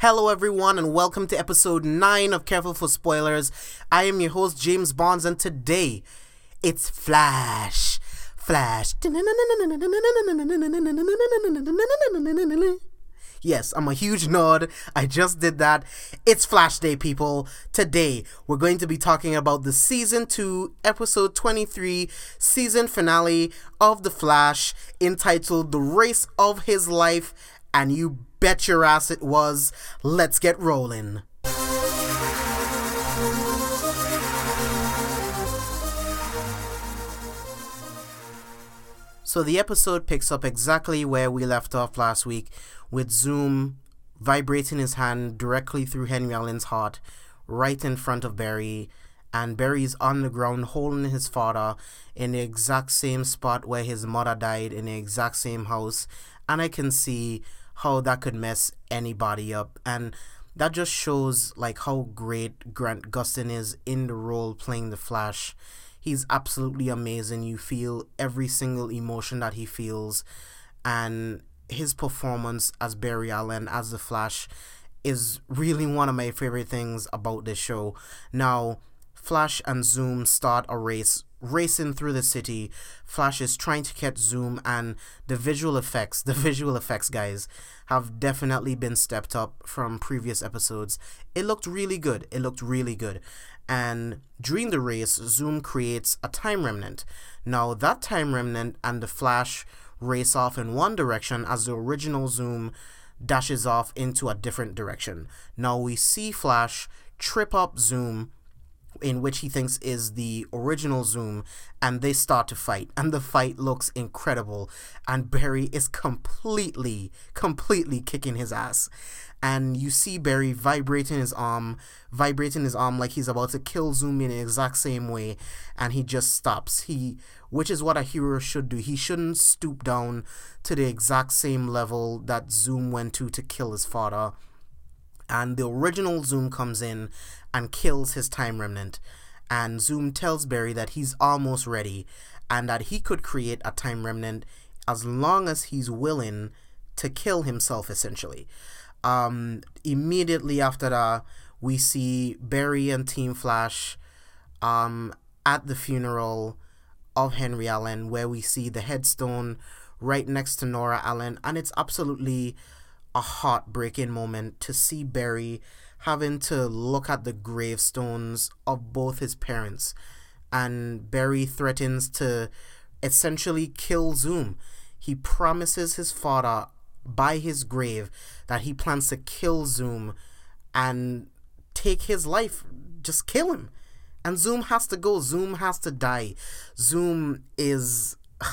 Hello, everyone, and welcome to episode 9 of Careful for Spoilers. I am your host, James Bonds, and today it's Flash. Flash. Yes, I'm a huge nerd. I just did that. It's Flash Day, people. Today, we're going to be talking about the season 2, episode 23, season finale of The Flash, entitled The Race of His Life. And you bet your ass it was. Let's get rolling. So the episode picks up exactly where we left off last week, with Zoom vibrating his hand directly through Henry Allen's heart, right in front of Barry, and Barry's on the ground holding his father in the exact same spot where his mother died in the exact same house, and I can see how that could mess anybody up and that just shows like how great Grant Gustin is in the role playing the Flash. He's absolutely amazing. You feel every single emotion that he feels and his performance as Barry Allen as the Flash is really one of my favorite things about this show. Now, Flash and Zoom start a race racing through the city. Flash is trying to catch Zoom, and the visual effects, the visual effects, guys, have definitely been stepped up from previous episodes. It looked really good. It looked really good. And during the race, Zoom creates a time remnant. Now, that time remnant and the Flash race off in one direction as the original Zoom dashes off into a different direction. Now, we see Flash trip up Zoom in which he thinks is the original Zoom, and they start to fight, and the fight looks incredible, and Barry is completely, completely kicking his ass. And you see Barry vibrating his arm, vibrating his arm like he's about to kill Zoom in the exact same way, and he just stops. He, which is what a hero should do. He shouldn't stoop down to the exact same level that Zoom went to to kill his father and the original Zoom comes in and kills his time remnant. And Zoom tells Barry that he's almost ready and that he could create a time remnant as long as he's willing to kill himself, essentially. Um, immediately after that, we see Barry and Team Flash um, at the funeral of Henry Allen, where we see the headstone right next to Nora Allen, and it's absolutely a heartbreaking moment to see Barry having to look at the gravestones of both his parents. And Barry threatens to essentially kill Zoom. He promises his father by his grave that he plans to kill Zoom and take his life, just kill him. And Zoom has to go. Zoom has to die. Zoom is.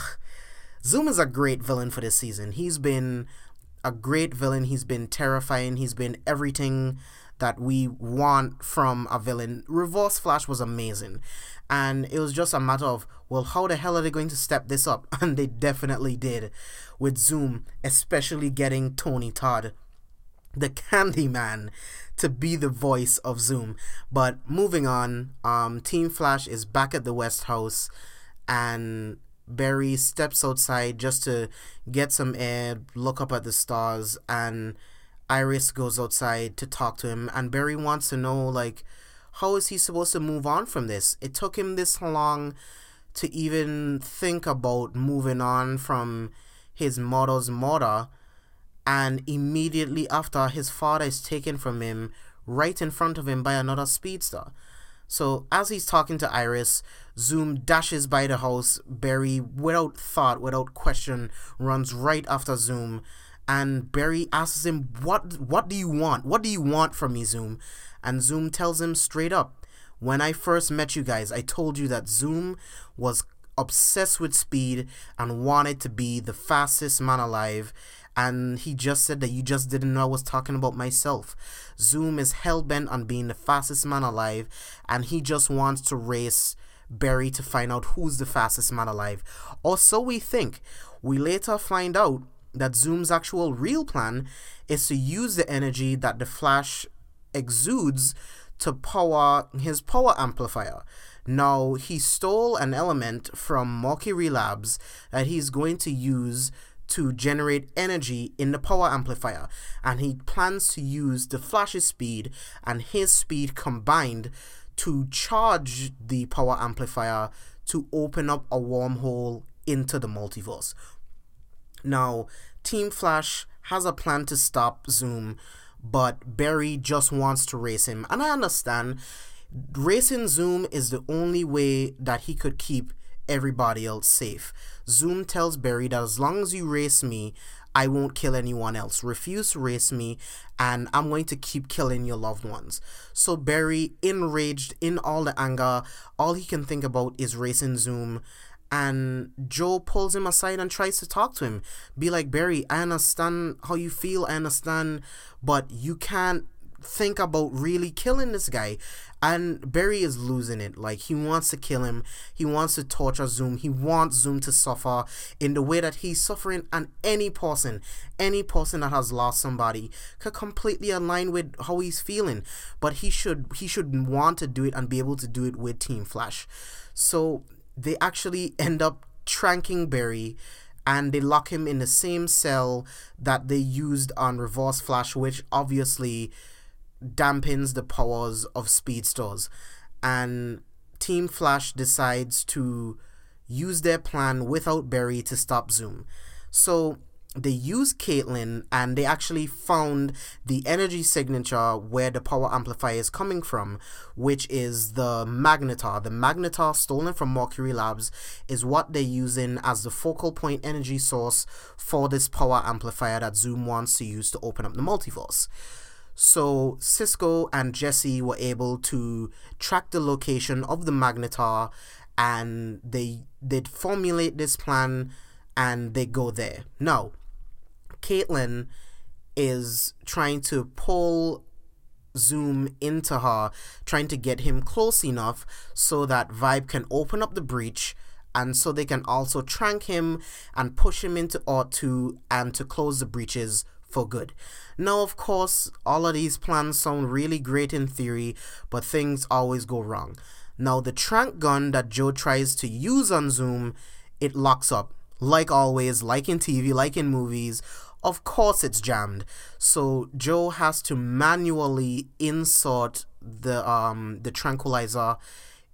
Zoom is a great villain for this season. He's been a great villain. He's been terrifying. He's been everything that we want from a villain. Reverse Flash was amazing. And it was just a matter of, well, how the hell are they going to step this up? And they definitely did with Zoom, especially getting Tony Todd, the Candyman, to be the voice of Zoom. But moving on, um, Team Flash is back at the West House and Barry steps outside just to get some air, look up at the stars, and Iris goes outside to talk to him. And Barry wants to know, like, how is he supposed to move on from this? It took him this long to even think about moving on from his mother's mother. And immediately after, his father is taken from him right in front of him by another speedster. So as he's talking to Iris, Zoom dashes by the house. Barry, without thought, without question, runs right after Zoom. And Barry asks him, "What? What do you want? What do you want from me, Zoom?" And Zoom tells him straight up, "When I first met you guys, I told you that Zoom was obsessed with speed and wanted to be the fastest man alive and he just said that you just didn't know I was talking about myself. Zoom is hell bent on being the fastest man alive, and he just wants to race Barry to find out who's the fastest man alive. Or so we think. We later find out that Zoom's actual real plan is to use the energy that the Flash exudes to power his power amplifier. Now, he stole an element from Mercury Labs that he's going to use to generate energy in the power amplifier, and he plans to use the Flash's speed and his speed combined to charge the power amplifier to open up a wormhole into the multiverse. Now, Team Flash has a plan to stop Zoom, but Barry just wants to race him, and I understand. Racing Zoom is the only way that he could keep everybody else safe. Zoom tells Barry that as long as you race me, I won't kill anyone else. Refuse to race me, and I'm going to keep killing your loved ones. So Barry, enraged in all the anger, all he can think about is racing Zoom. And Joe pulls him aside and tries to talk to him. Be like, Barry, I understand how you feel, I understand, but you can't think about really killing this guy. And Barry is losing it. Like he wants to kill him. He wants to torture Zoom. He wants Zoom to suffer in the way that he's suffering. And any person, any person that has lost somebody, could completely align with how he's feeling. But he should he should want to do it and be able to do it with Team Flash. So they actually end up tranking Barry and they lock him in the same cell that they used on Reverse Flash, which obviously dampens the powers of speedsters and Team Flash decides to use their plan without Barry to stop Zoom. So they use Caitlin and they actually found the energy signature where the power amplifier is coming from, which is the magnetar. The magnetar stolen from Mercury Labs is what they're using as the focal point energy source for this power amplifier that Zoom wants to use to open up the multiverse. So Cisco and Jesse were able to track the location of the magnetar and they they formulate this plan and they go there. Now, Caitlin is trying to pull Zoom into her, trying to get him close enough so that Vibe can open up the breach and so they can also trank him and push him into Earth 2 and to close the breaches for good. Now, of course, all of these plans sound really great in theory, but things always go wrong. Now, the trank gun that Joe tries to use on Zoom, it locks up. Like always, like in TV, like in movies, of course it's jammed. So Joe has to manually insert the um the tranquilizer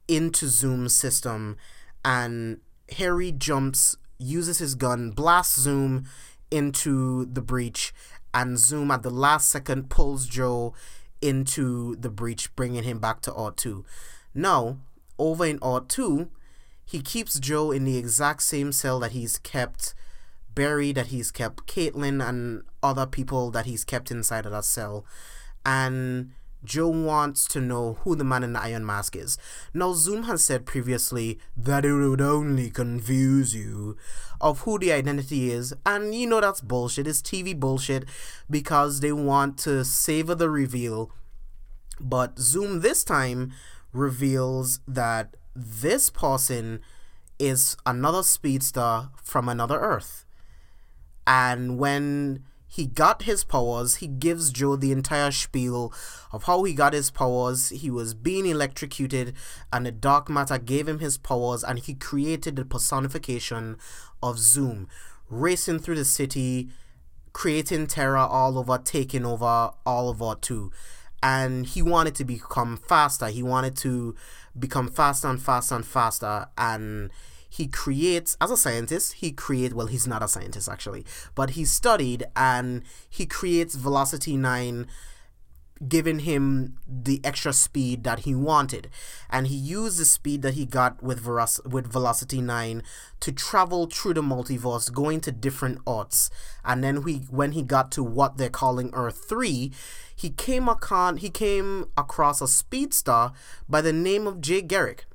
into Zoom's system and Harry jumps, uses his gun, blasts Zoom into the breach and Zoom at the last second pulls Joe into the breach, bringing him back to Earth 2. Now, over in Earth 2, he keeps Joe in the exact same cell that he's kept Barry, that he's kept Caitlin, and other people that he's kept inside of that cell. And Joe wants to know who the man in the iron mask is. Now, Zoom has said previously that it would only confuse you of who the identity is, and you know that's bullshit. It's TV bullshit because they want to savor the reveal. But Zoom this time reveals that this person is another speedster from another Earth. And when he got his powers. He gives Joe the entire spiel of how he got his powers. He was being electrocuted, and the dark matter gave him his powers, and he created the personification of Zoom, racing through the city, creating terror all over, taking over all over too. And he wanted to become faster. He wanted to become faster and faster and faster. And he creates as a scientist he create well he's not a scientist actually but he studied and he creates velocity 9 giving him the extra speed that he wanted. And he used the speed that he got with Veros- with velocity 9 to travel through the multiverse going to different Earths. And then we when he got to what they're calling earth 3 he came across he came across a speedster by the name of Jay Garrick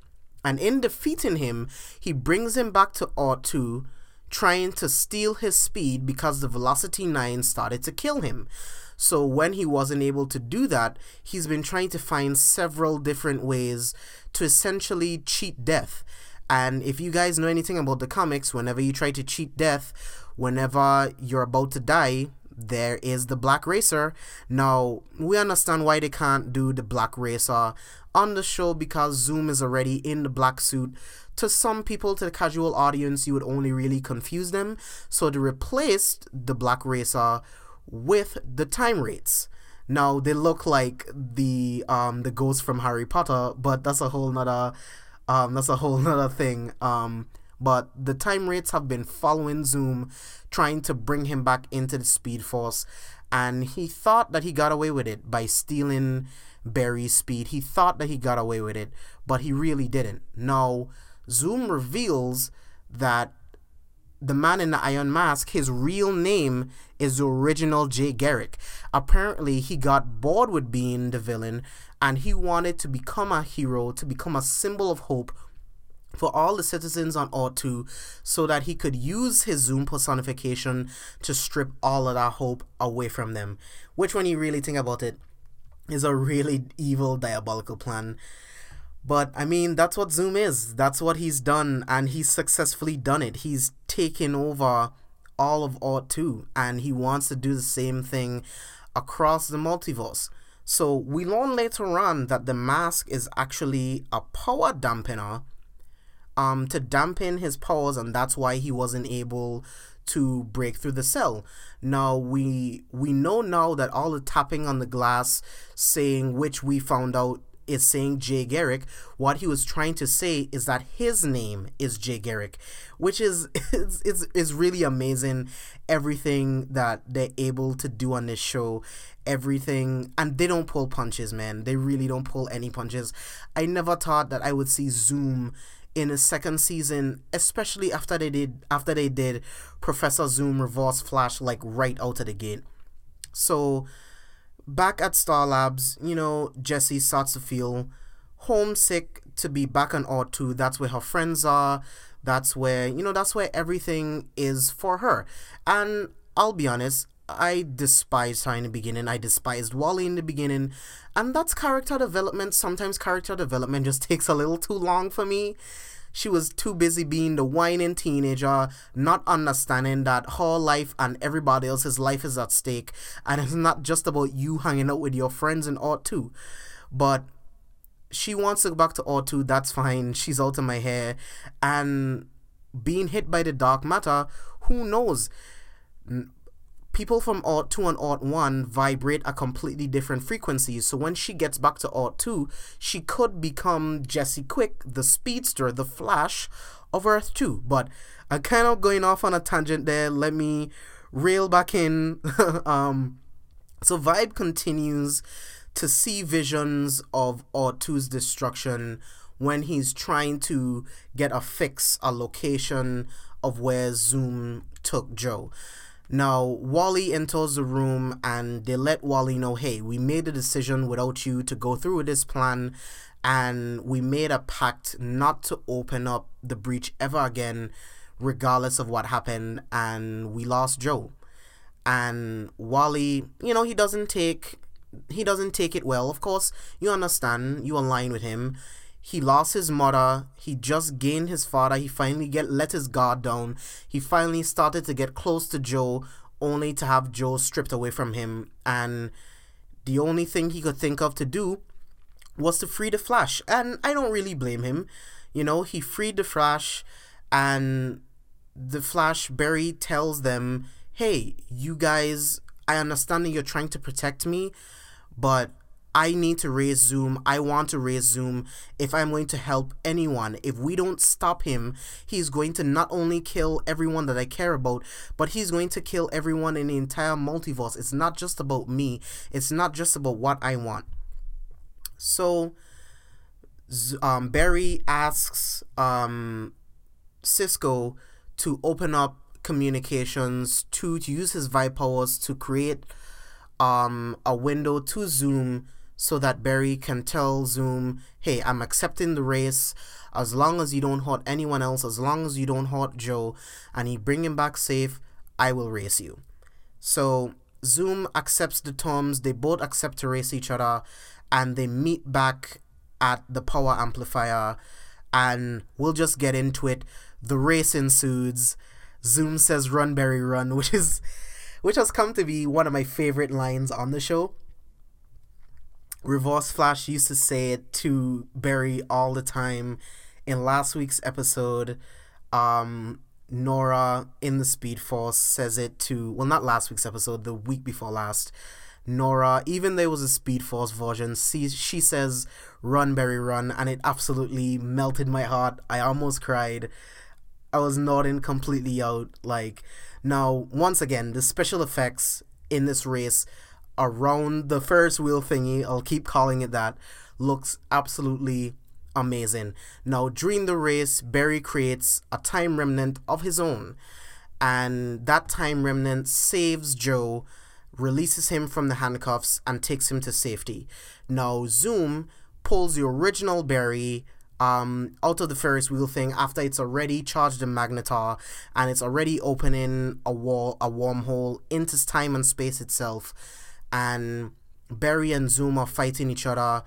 and in defeating him, he brings him back to Earth 2, trying to steal his speed because the Velocity 9 started to kill him. So when he wasn't able to do that, he's been trying to find several different ways to essentially cheat death. And if you guys know anything about the comics, whenever you try to cheat death, whenever you're about to die, there is the Black Racer. Now, we understand why they can't do the Black Racer on the show because Zoom is already in the black suit. To some people, to the casual audience, you would only really confuse them. So they replaced the Black Racer with the time wraiths. Now they look like the um the ghosts from Harry Potter, but that's a whole nother um that's a whole nother thing. Um but the time wraiths have been following Zoom, trying to bring him back into the Speed Force, and he thought that he got away with it by stealing Barry's speed. He thought that he got away with it, but he really didn't. Now, Zoom reveals that the man in the iron mask, his real name is the original Jay Garrick. Apparently, he got bored with being the villain and he wanted to become a hero, to become a symbol of hope for all the citizens on Earth 2 so that he could use his Zoom personification to strip all of that hope away from them. Which, when you really think about it, is a really evil, diabolical plan. But I mean, that's what Zoom is. That's what he's done, and he's successfully done it. He's taken over all of Earth 2, and he wants to do the same thing across the multiverse. So we learn later on that the mask is actually a power dampener um, to dampen his powers, and that's why he wasn't able to break through the cell. Now we we know now that all the tapping on the glass saying which we found out is saying Jay Garrick, what he was trying to say is that his name is Jay Garrick, which is is, is, is really amazing. Everything that they're able to do on this show, everything, and they don't pull punches, man. They really don't pull any punches. I never thought that I would see Zoom in the second season, especially after they did after they did Professor Zoom Reverse Flash like right out of the gate. So back at Star Labs, you know, Jesse starts to feel homesick to be back on Earth 2. That's where her friends are. That's where, you know, that's where everything is for her. And I'll be honest, I despised her in the beginning. I despised Wally in the beginning. And that's character development. Sometimes character development just takes a little too long for me. She was too busy being the whining teenager, not understanding that her life and everybody else's life is at stake. And it's not just about you hanging out with your friends in Earth 2. But she wants to go back to Earth 2, that's fine. She's out of my hair. And being hit by the dark matter, who knows? People from Earth 2 and Earth 1 vibrate a completely different frequencies. So when she gets back to Earth 2, she could become Jesse Quick, the speedster, the Flash of Earth 2. But I'm kind of going off on a tangent there. Let me reel back in. um, so Vibe continues to see visions of Earth 2's destruction when he's trying to get a fix, a location of where Zoom took Joe. Now, Wally enters the room and they let Wally know hey, we made a decision without you to go through with this plan, and we made a pact not to open up the breach ever again, regardless of what happened, and we lost Joe. And Wally, you know, he doesn't take he doesn't take it well. Of course, you understand, you align with him he lost his mother he just gained his father he finally get let his guard down. He finally started to get close to joe only to have joe stripped away from him. And the only thing he could think of to do was to free the flash. And i don't really blame him. You know he freed the flash and the flash barry tells them hey you guys i understand that you're trying to protect me but I need to raise Zoom. I want to raise Zoom. If I'm going to help anyone, if we don't stop him, he's going to not only kill everyone that I care about, but he's going to kill everyone in the entire multiverse. It's not just about me, it's not just about what I want. So, um, Barry asks um, Cisco to open up communications to, to use his vibe powers to create um, a window to Zoom so that Barry can tell Zoom, hey, I'm accepting the race as long as you don't hurt anyone else, as long as you don't hurt Joe, and he bring him back safe, I will race you. So Zoom accepts the terms, they both accept to race each other, and they meet back at the power amplifier, and we'll just get into it. The race ensues. Zoom says run Barry run, which is which has come to be one of my favorite lines on the show. Reverse Flash used to say it to Barry all the time. In last week's episode, um, Nora in the Speed Force says it to well, not last week's episode, the week before last. Nora, even there was a Speed Force version, she, she says, Run, Barry, run, and it absolutely melted my heart. I almost cried. I was nodding completely out. Like, now, once again, the special effects in this race around the Ferris wheel thingy, I'll keep calling it that, looks absolutely amazing. Now, during the race, Barry creates a time remnant of his own, and that time remnant saves Joe, releases him from the handcuffs, and takes him to safety. Now, Zoom pulls the original Barry um, out of the Ferris wheel thing after it's already charged the magnetar and it's already opening a wall, a wormhole into time and space itself. And Barry and Zoom are fighting each other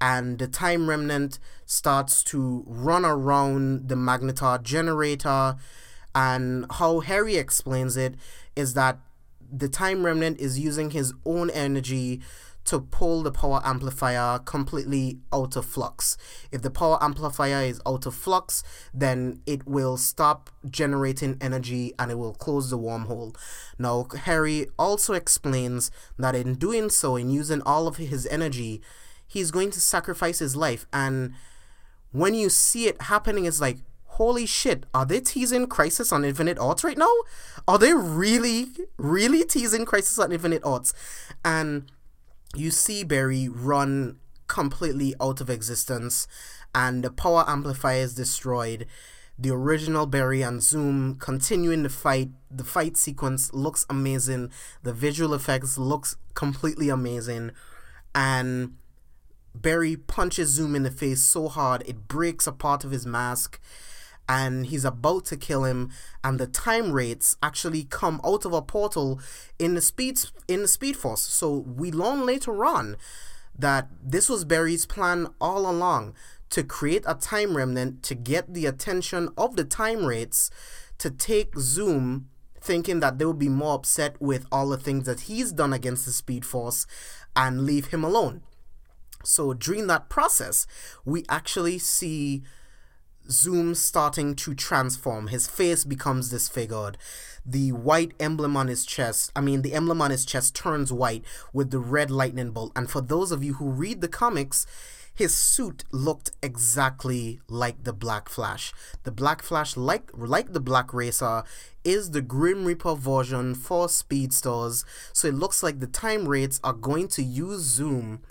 and the time remnant starts to run around the magnetar generator. And how harry explains it is that the time remnant is using his own energy to pull the power amplifier completely out of flux. If the power amplifier is out of flux, then it will stop generating energy and it will close the wormhole. Now, Harry also explains that in doing so, in using all of his energy, he's going to sacrifice his life. And when you see it happening, it's like, holy shit, are they teasing Crisis on Infinite Earths right now? Are they really, really teasing Crisis on Infinite Earths? And you see Barry run completely out of existence, and the power amplifier is destroyed. The original Barry and Zoom continuing the fight. The fight sequence looks amazing. The visual effects looks completely amazing, and Barry punches Zoom in the face so hard it breaks a part of his mask and he's about to kill him and the time wraiths actually come out of a portal in the speed in the speed force. So we learn later on that this was Barry's plan all along to create a time remnant to get the attention of the time wraiths to take Zoom thinking that they will be more upset with all the things that he's done against the speed force and leave him alone. So during that process, we actually see Zoom starting to transform. His face becomes disfigured. The white emblem on his chest, I mean, the emblem on his chest turns white with the red lightning bolt. And for those of you who read the comics, his suit looked exactly like the Black Flash. The Black Flash, like like the Black Racer, is the Grim Reaper version for speedsters. So it looks like the time wraiths are going to use Zoom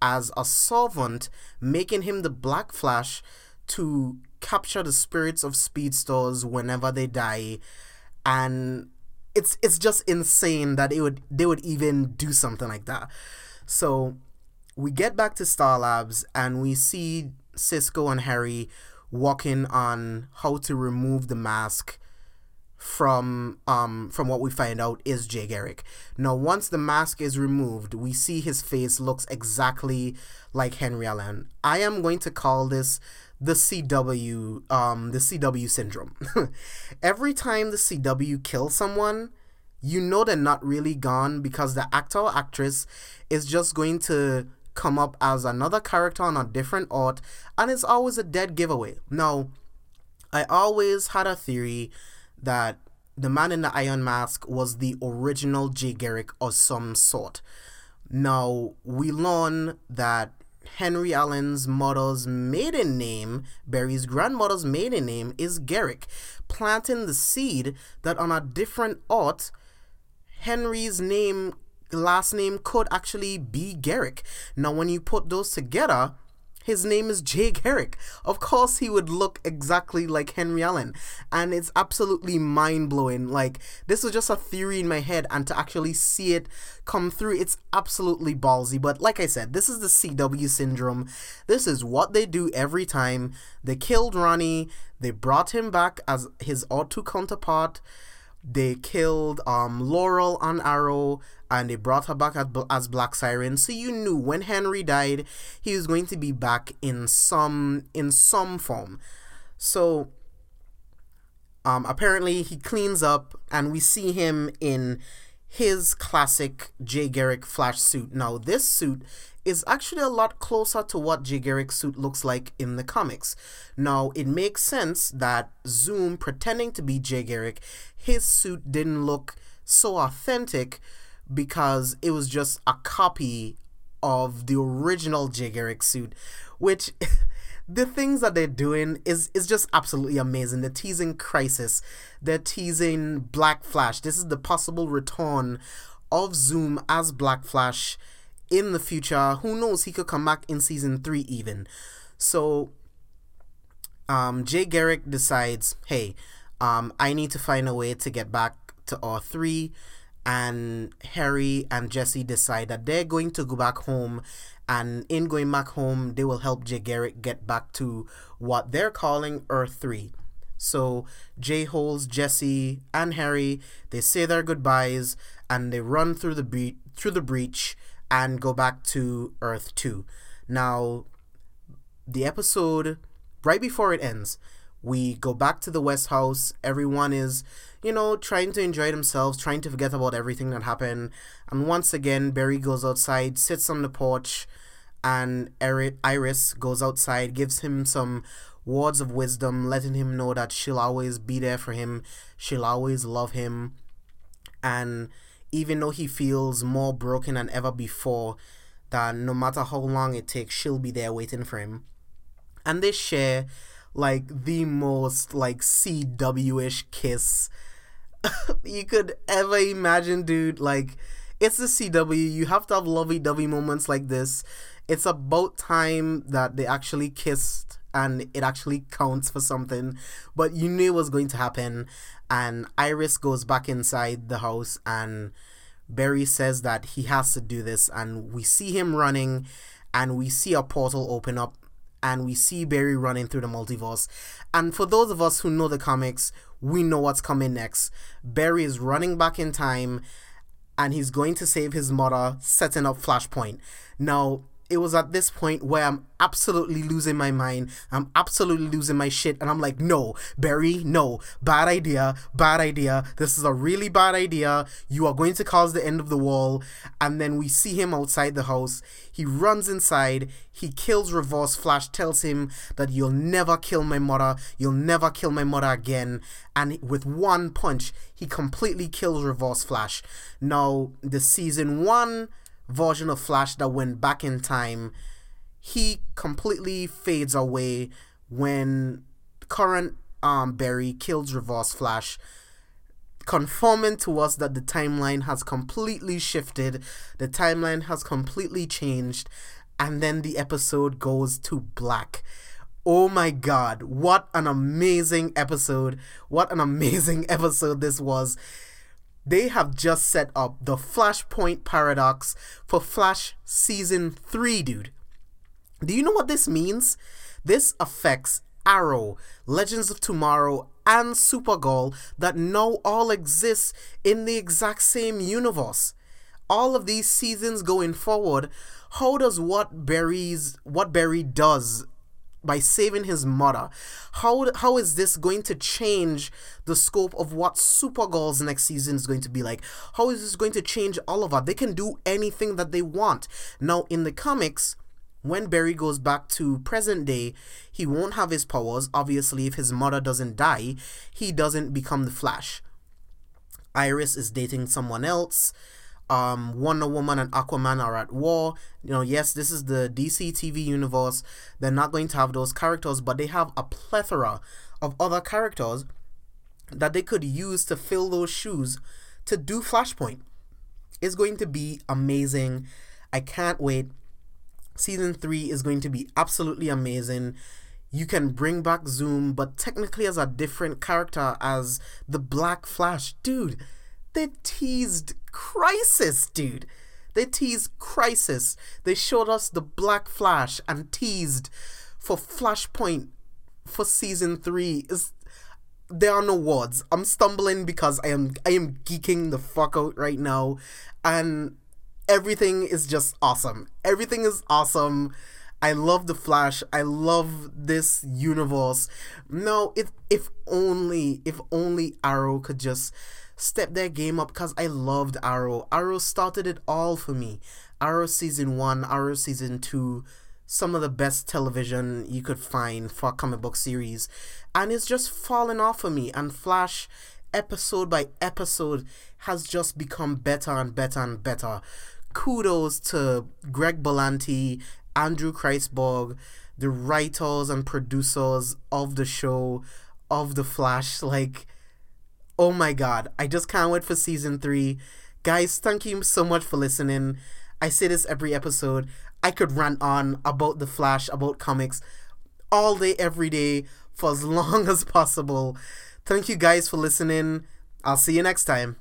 as a solvent, making him the Black Flash to capture the spirits of speedsters whenever they die. And it's it's just insane that it would they would even do something like that. So we get back to Star Labs and we see Cisco and Harry walking on how to remove the mask from um from what we find out is Jay Garrick. Now once the mask is removed, we see his face looks exactly like Henry Allen. I am going to call this the CW um the CW syndrome. Every time the CW kills someone, you know they're not really gone because the actor or actress is just going to come up as another character on a different art and it's always a dead giveaway. Now, I always had a theory that the man in the iron mask was the original Jay Garrick of some sort. Now, we learn that Henry Allen's mother's maiden name, Barry's grandmother's maiden name, is Garrick, planting the seed that on a different art, Henry's name, last name could actually be Garrick. Now, when you put those together, his name is Jay Garrick. Of course, he would look exactly like Henry Allen. And it's absolutely mind blowing. Like, this was just a theory in my head, and to actually see it come through, it's absolutely ballsy. But like I said, this is the CW syndrome. This is what they do every time. They killed Ronnie, they brought him back as his Earth 2 counterpart. They killed um, Laurel on Arrow and they brought her back as, Black Siren. So you knew when Henry died, he was going to be back in some in some form. So um, apparently he cleans up, and we see him in his classic Jay Garrick Flash suit. Now, this suit is actually a lot closer to what Jay suit looks like in the comics. Now, it makes sense that Zoom pretending to be Jay Garrick, his suit didn't look so authentic because it was just a copy of the original Jay Garrick suit, which the things that they're doing is is just absolutely amazing. They're teasing Crisis, they're teasing Black Flash. This is the possible return of Zoom as Black Flash in the future. Who knows? He could come back in season three even. So, um, Jay Garrick decides, hey, um, I need to find a way to get back to Earth 3 and Harry and Jesse decide that they're going to go back home and in going back home they will help Jay Garrick get back to what they're calling Earth 3. So Jay holds Jesse and Harry, they say their goodbyes and they run through the bre- through the breach and go back to Earth 2. Now the episode right before it ends, we go back to the West House. Everyone is you know, trying to enjoy themselves, trying to forget about everything that happened. And once again, Barry goes outside, sits on the porch, and Iris goes outside, gives him some words of wisdom, letting him know that she'll always be there for him, she'll always love him. And even though he feels more broken than ever before, that no matter how long it takes, she'll be there waiting for him. And they share like the most like CW-ish kiss you could ever imagine, dude. Like, it's the CW. You have to have lovey dovey moments like this. It's about time that they actually kissed and it actually counts for something. But you knew it was going to happen. And Iris goes back inside the house and Barry says that he has to do this. And we see him running and we see a portal open up and we see Barry running through the multiverse. And for those of us who know the comics, we know what's coming next. Barry is running back in time and he's going to save his mother, setting up Flashpoint. Now, it was at this point where I'm absolutely losing my mind. I'm absolutely losing my shit. And I'm like, no, Barry, no. Bad idea. Bad idea. This is a really bad idea. You are going to cause the end of the wall. And then we see him outside the house. He runs inside. He kills Reverse Flash, tells him that you'll never kill my mother. You'll never kill my mother again. And with one punch, he completely kills Reverse Flash. Now, the season one version of Flash that went back in time, he completely fades away when current um, Barry kills Reverse Flash, confirming to us that the timeline has completely shifted, the timeline has completely changed, and then the episode goes to black. Oh my god, what an amazing episode! What an amazing episode this was they have just set up the Flashpoint paradox for Flash Season 3, dude. Do you know what this means? This affects Arrow, Legends of Tomorrow, and Supergirl that now all exist in the exact same universe. All of these seasons going forward, how does what Barry's what Barry does by saving his mother. How how is this going to change the scope of what Supergirl's next season is going to be like? How is this going to change Oliver? They can do anything that they want. Now in the comics, when Barry goes back to present day, he won't have his powers. Obviously, if his mother doesn't die, he doesn't become the Flash. Iris is dating someone else um, Wonder Woman and Aquaman are at war. You know, yes, this is the DC TV universe. They're not going to have those characters, but they have a plethora of other characters that they could use to fill those shoes to do Flashpoint. It's going to be amazing. I can't wait. Season 3 is going to be absolutely amazing. You can bring back Zoom, but technically as a different character as the Black Flash. Dude, they teased Crisis, dude. They teased Crisis. They showed us the Black Flash and teased for Flashpoint for season three. Is there are no words. I'm stumbling because I am I am geeking the fuck out right now, and everything is just awesome. Everything is awesome. I love the Flash. I love this universe. No, if if only if only Arrow could just step their game up because I loved Arrow. Arrow started it all for me. Arrow season one, Arrow season two, some of the best television you could find for a comic book series. And it's just fallen off for me. And Flash, episode by episode, has just become better and better and better. Kudos to Greg Berlanti Andrew Kreisberg, the writers and producers of the show, of The Flash. Like, oh my god, I just can't wait for season three. Guys, thank you so much for listening. I say this every episode. I could rant on about The Flash, about comics, all day, every day, for as long as possible. Thank you guys for listening. I'll see you next time.